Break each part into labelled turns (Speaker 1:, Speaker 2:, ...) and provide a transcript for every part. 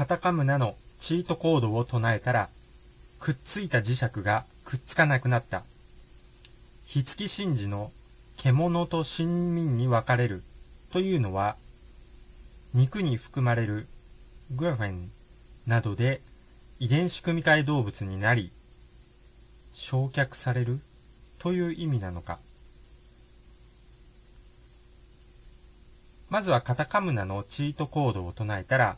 Speaker 1: カタカムナのチートコードを唱えたら、くっついた磁石がくっつかなくなった。火付き神事の獣と親民に分かれるというのは、肉に含まれるグラフェンなどで遺伝子組み換え動物になり、焼却されるという意味なのか。まずはカタカムナのチートコードを唱えたら、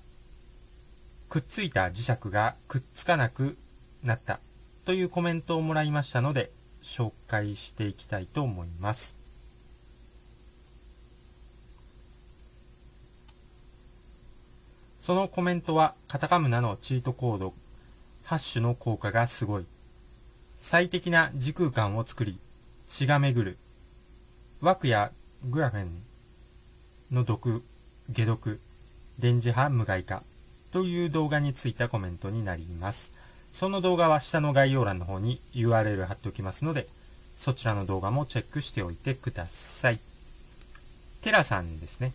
Speaker 1: くっついた磁石がくっつかなくなったというコメントをもらいましたので、紹介していきたいと思います。そのコメントは、カタカムナのチートコード、ハッシュの効果がすごい。最適な時空間を作り、血が巡る。枠やグラフェンの毒、解毒、電磁波無害化という動画についたコメントになります。その動画は下の概要欄の方に URL 貼っておきますので、そちらの動画もチェックしておいてください。テラさんですね。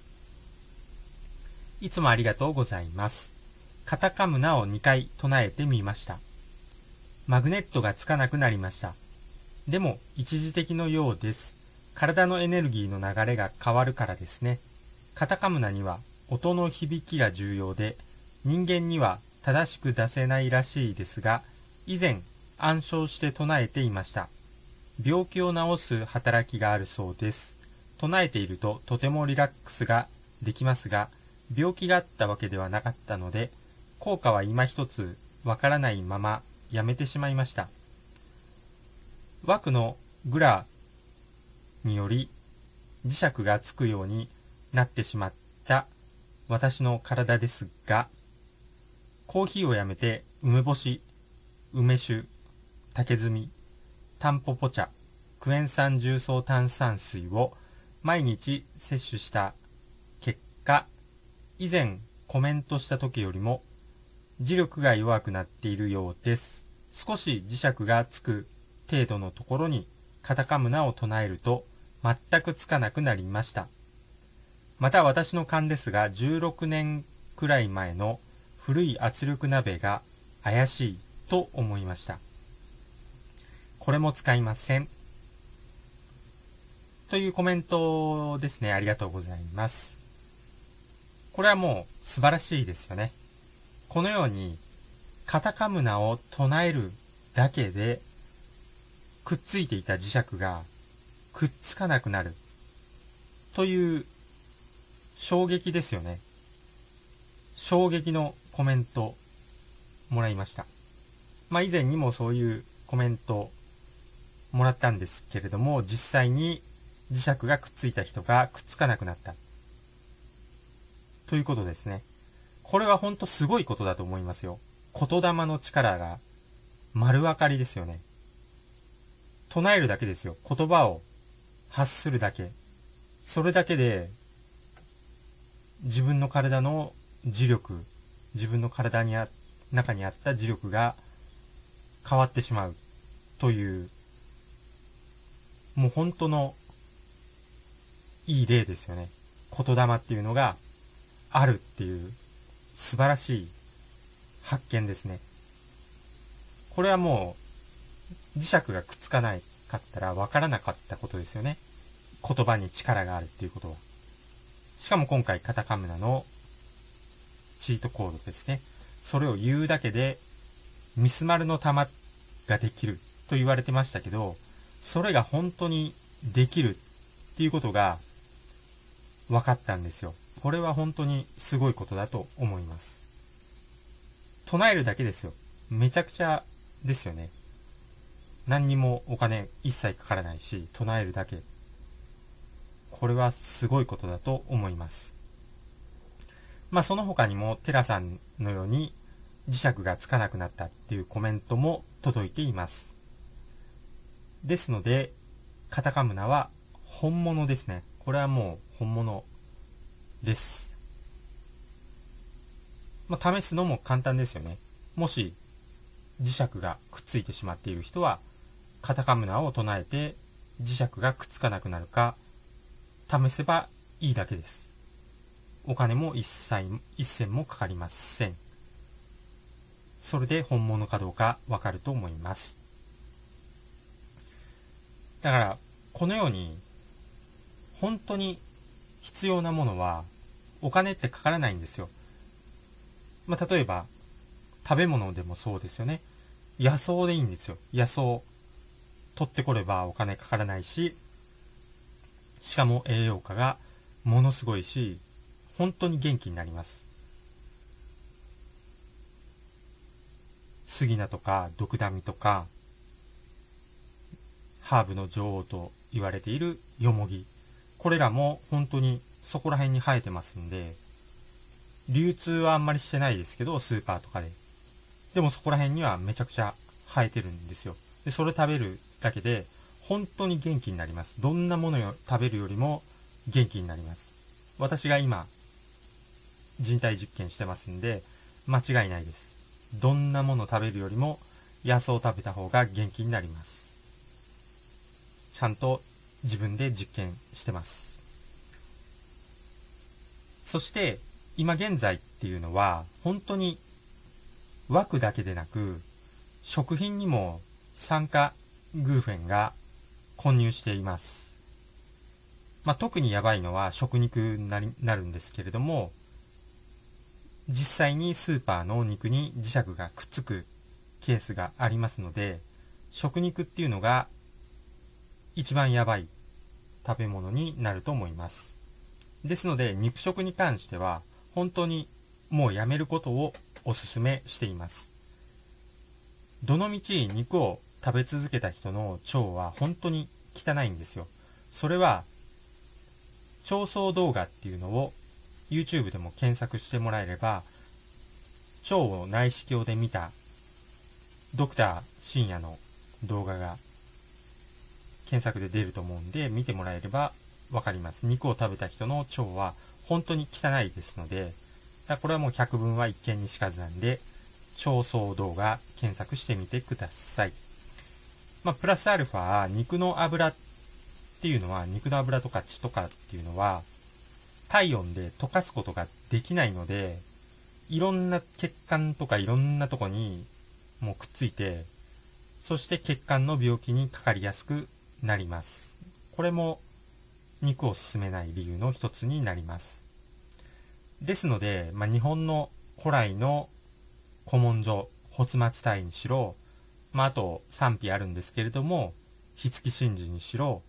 Speaker 1: いつもありがとうございます。カタカムナを2回唱えてみました。マグネットがつかなくなりました。でも、一時的のようです。体のエネルギーの流れが変わるからですね。カタカムナには音の響きが重要で、人間には正しく出せないらしいですが、以前暗唱して唱えていました。病気を治す働きがあるそうです。唱えているととてもリラックスができますが、病気があったわけではなかったので、効果は今一つわからないままやめてしまいました。枠のグラにより磁石がつくようになってしまった私の体ですが、コーヒーをやめて梅干し、梅酒、竹炭、タンポポ茶、クエン酸重曹炭酸水を毎日摂取した結果、以前コメントした時よりも磁力が弱くなっているようです。少し磁石がつく程度のところにカタカムナを唱えると全くつかなくなりました。また私の勘ですが16年くらい前の古い圧力鍋が怪しいと思いました。これも使いません。というコメントですね。ありがとうございます。これはもう素晴らしいですよね。このように、カタカムナを唱えるだけで、くっついていた磁石がくっつかなくなる。という衝撃ですよね。衝撃のコメントもらいました。まあ以前にもそういうコメントもらったんですけれども、実際に磁石がくっついた人がくっつかなくなった。ということですね。これはほんとすごいことだと思いますよ。言霊の力が丸分かりですよね。唱えるだけですよ。言葉を発するだけ。それだけで自分の体の磁力自分の体にあ、中にあった磁力が変わってしまうという、もう本当のいい例ですよね。言霊っていうのがあるっていう素晴らしい発見ですね。これはもう磁石がくっつかないかったら分からなかったことですよね。言葉に力があるっていうことは。しかも今回カタカムナのチートコードですね。それを言うだけで、ミスマルの玉ができると言われてましたけど、それが本当にできるっていうことが分かったんですよ。これは本当にすごいことだと思います。唱えるだけですよ。めちゃくちゃですよね。何にもお金一切かからないし、唱えるだけ。これはすごいことだと思います。まあその他にもテラさんのように磁石がつかなくなったっていうコメントも届いています。ですので、カタカムナは本物ですね。これはもう本物です。まあ試すのも簡単ですよね。もし磁石がくっついてしまっている人は、カタカムナを唱えて磁石がくっつかなくなるか試せばいいだけです。お金も一切、一銭もかかりません。それで本物かどうかわかると思います。だから、このように、本当に必要なものは、お金ってかからないんですよ。まあ、例えば、食べ物でもそうですよね。野草でいいんですよ。野草。取ってこればお金かからないし、しかも栄養価がものすごいし、本当に元気になります。杉菜とか、ドクダミとか、ハーブの女王と言われているヨモギ。これらも本当にそこら辺に生えてますんで、流通はあんまりしてないですけど、スーパーとかで。でもそこら辺にはめちゃくちゃ生えてるんですよ。で、それ食べるだけで、本当に元気になります。どんなものを食べるよりも元気になります。私が今、人体実験してますんで、間違いないです。どんなもの食べるよりも野草を食べた方が元気になります。ちゃんと自分で実験してます。そして、今現在っていうのは、本当に枠だけでなく、食品にも酸化グーフェンが混入しています。まあ、特にやばいのは食肉にななるんですけれども、実際にスーパーのお肉に磁石がくっつくケースがありますので、食肉っていうのが一番やばい食べ物になると思います。ですので、肉食に関しては、本当にもうやめることをお勧めしています。どのみち肉を食べ続けた人の腸は本当に汚いんですよ。それは、腸相動画っていうのを YouTube でも検索してもらえれば、腸を内視鏡で見たドクター深夜の動画が検索で出ると思うんで、見てもらえればわかります。肉を食べた人の腸は本当に汚いですので、これはもう百聞は一見にしかずなんで、腸相動画検索してみてください。まあ、プラスアルファ、肉の油っていうのは、肉の油とか血とかっていうのは、体温で溶かすことができないので、いろんな血管とかいろんなとこにもうくっついて、そして血管の病気にかかりやすくなります。これも肉を進めない理由の一つになります。ですので、まあ、日本の古来の古文書、発末体にしろ、まあ、あと賛否あるんですけれども、火付き神事にしろ、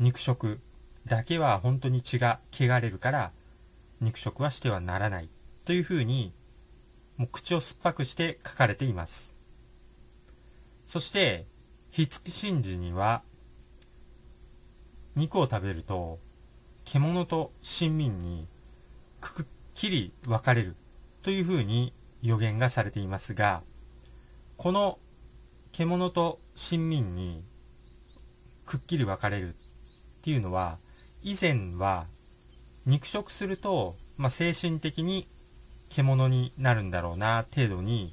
Speaker 1: 肉食だけは本当に血が汚れるから肉食はしてはならないというふうにもう口を酸っぱくして書かれています。そして、火付き神事には肉を食べると獣と親民にくっきり分かれるというふうに予言がされていますが、この獣と親民にくっきり分かれるっていうのは、以前は肉食すると、まあ、精神的に獣になるんだろうな程度に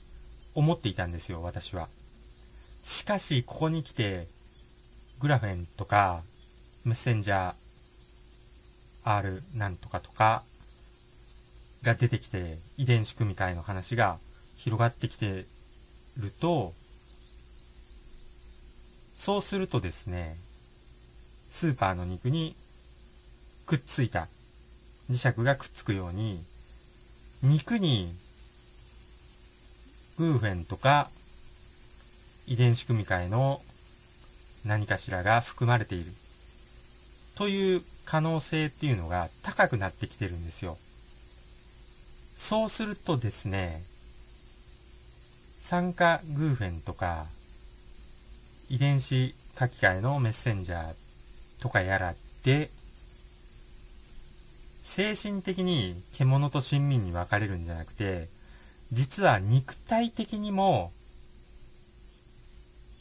Speaker 1: 思っていたんですよ、私は。しかし、ここに来て、グラフェンとか、メッセンジャー R なんとかとかが出てきて、遺伝子組み換えの話が広がってきてると、そうするとですね、スーパーの肉にくっついた磁石がくっつくように、肉にグーフェンとか遺伝子組み換えの何かしらが含まれているという可能性っていうのが高くなってきてるんですよ。そうするとですね、酸化グーフェンとか遺伝子書き換えのメッセンジャーとかやらで精神的に獣と親民に分かれるんじゃなくて、実は肉体的にも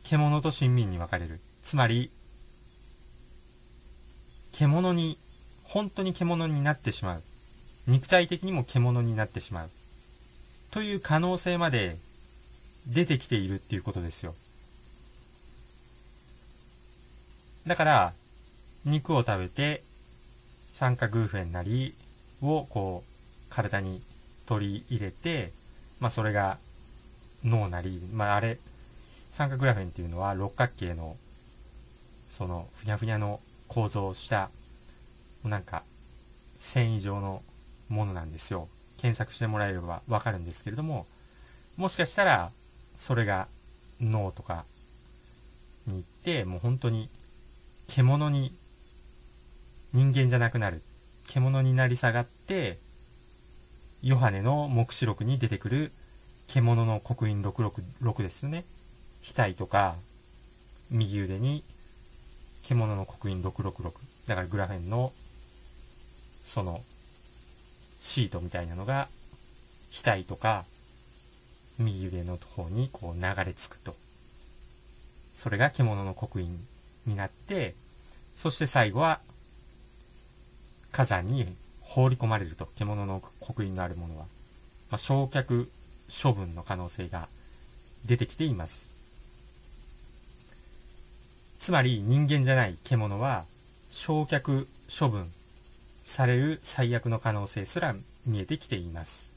Speaker 1: 獣と親民に分かれる。つまり、獣に、本当に獣になってしまう。肉体的にも獣になってしまう。という可能性まで出てきているっていうことですよ。だから、肉を食べて酸化グーフェンなりをこう体に取り入れて、まあそれが脳なり、まああれ、三角グラフェンっていうのは六角形の、その、ふにゃふにゃの構造をした、なんか、繊維状のものなんですよ。検索してもらえればわかるんですけれども、もしかしたら、それが脳とかに行って、もう本当に獣に人間じゃなくなる。獣になり下がって、ヨハネの目視録に出てくる獣の刻印666ですよね。額とか、右腕に獣の刻印666。だからグラフェンの、その、シートみたいなのが、額とか、右腕の方にこう流れ着くと。それが獣の刻印になって、そして最後は火山に放り込まれると。獣の刻印のあるものは。まあ、焼却処分の可能性が出てきています。つまり人間じゃない獣は焼却処分される最悪の可能性すら見えてきています。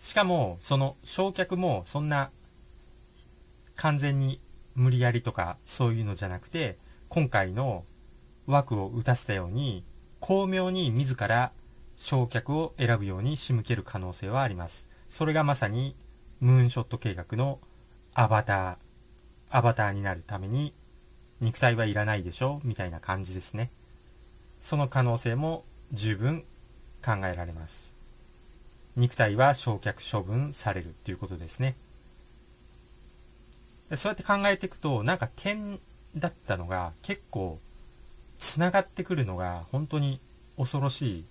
Speaker 1: しかも、その焼却もそんな完全に無理やりとかそういうのじゃなくて、今回の枠を打たせたように、巧妙に自ら焼却を選ぶように仕向ける可能性はあります。それがまさにムーンショット計画のアバター、アバターになるために肉体はいらないでしょみたいな感じですね。その可能性も十分考えられます。肉体は焼却処分されるっていうことですね。そうやって考えていくと、なんか点だったのが結構繋がってくるのが本当に恐ろしい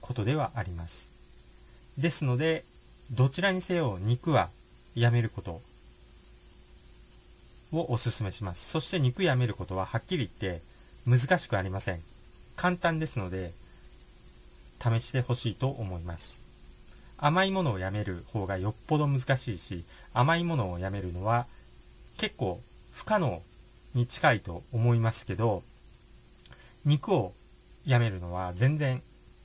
Speaker 1: ことではあります。ですので、どちらにせよ肉はやめることをお勧めします。そして肉やめることははっきり言って難しくありません。簡単ですので、試してほしいと思います。甘いものをやめる方がよっぽど難しいし、甘いものをやめるのは結構不可能に近いと思いますけど、肉をやめるのは全然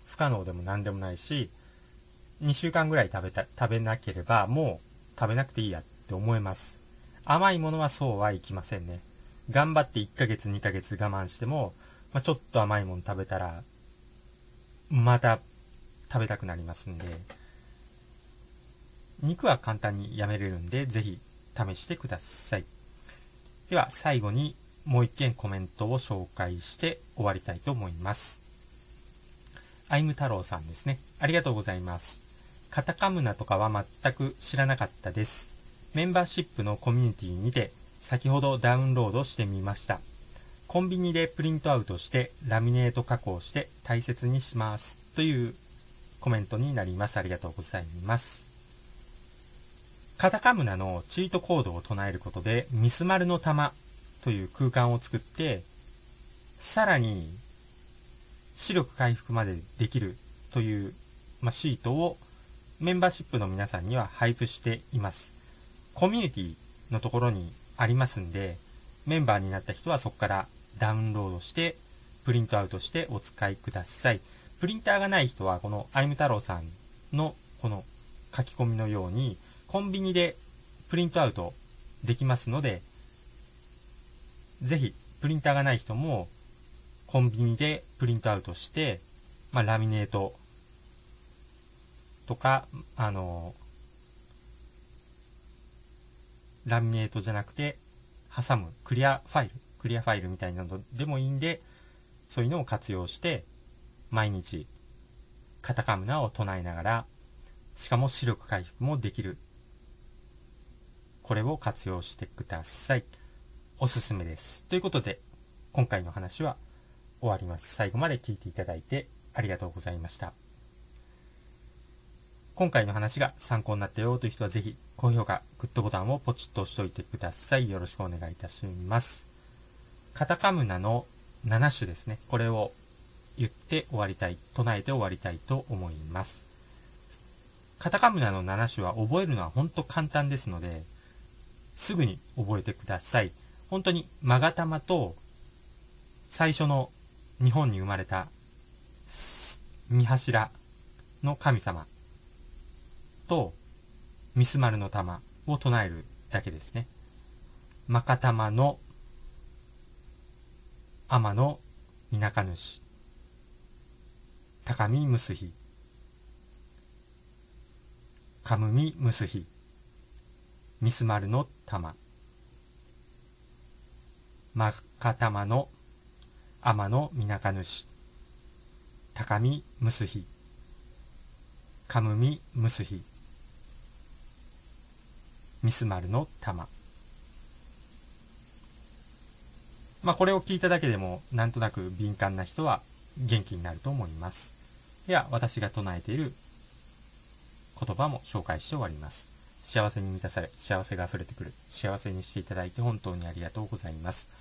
Speaker 1: 不可能でも何でもないし、2週間ぐらい食べた、食べなければもう食べなくていいやって思います。甘いものはそうはいきませんね。頑張って1ヶ月2ヶ月我慢しても、まあ、ちょっと甘いもの食べたら、また食べたくなりますんで、肉は簡単にやめれるんで、ぜひ試してください。では、最後にもう一件コメントを紹介して終わりたいと思います。アイム太郎さんですね。ありがとうございます。カタカムナとかは全く知らなかったです。メンバーシップのコミュニティにて先ほどダウンロードしてみました。コンビニでプリントアウトしてラミネート加工して大切にします。というコメントになります。ありがとうございます。カタカムナのチートコードを唱えることでミスマルの玉という空間を作って、さらに視力回復までできるという、まあ、シートをメンバーシップの皆さんには配布しています。コミュニティのところにありますんで、メンバーになった人はそこからダウンロードして、プリントアウトしてお使いください。プリンターがない人は、このアイム太郎さんのこの書き込みのように、コンビニでプリントアウトできますので、ぜひ、プリンターがない人も、コンビニでプリントアウトして、まあ、ラミネートとか、あの、ラミネートじゃなくて、挟むクリアファイル、クリアファイルみたいなのでもいいんで、そういうのを活用して、毎日、カタカムナを唱えながら、しかも視力回復もできる。これを活用してください。おすすめです。ということで、今回の話は終わります。最後まで聞いていただいてありがとうございました。今回の話が参考になったよという人はぜひ高評価、グッドボタンをポチッと押しておいてください。よろしくお願いいたします。カタカムナの7種ですね。これを言って終わりたい、唱えて終わりたいと思います。カタカムナの7種は覚えるのは本当簡単ですので、すぐに覚えてください。本当にマガタマと最初の日本に生まれた三柱の神様と、ミスマルの玉を唱えるだけですね。まかたまの天の田舎主。高見むすひかむみむすひみすまるの玉。まかたまの天のみなか主高見むすひかむみむすひみすまるの玉まあこれを聞いただけでもなんとなく敏感な人は元気になると思います。では私が唱えている言葉も紹介して終わります。幸せに満たされ、幸せが溢れてくる。幸せにしていただいて本当にありがとうございます。